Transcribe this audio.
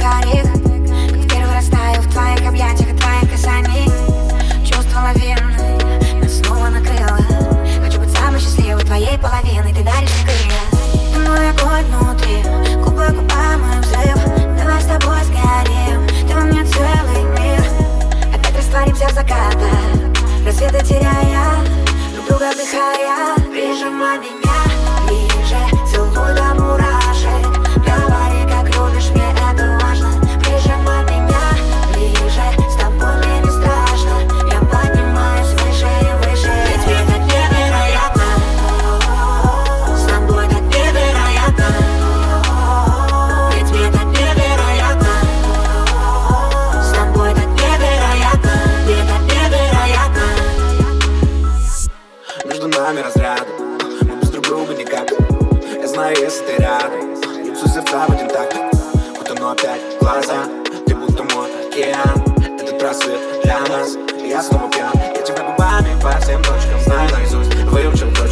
got it. Словно если ты рядом. Сузерца в один так Утону опять в глаза. Ты будто мой океан Этот рассвет для нас. Я снова пьян. Я тебя губами по всем точкам знаю наизусть Выучил точно.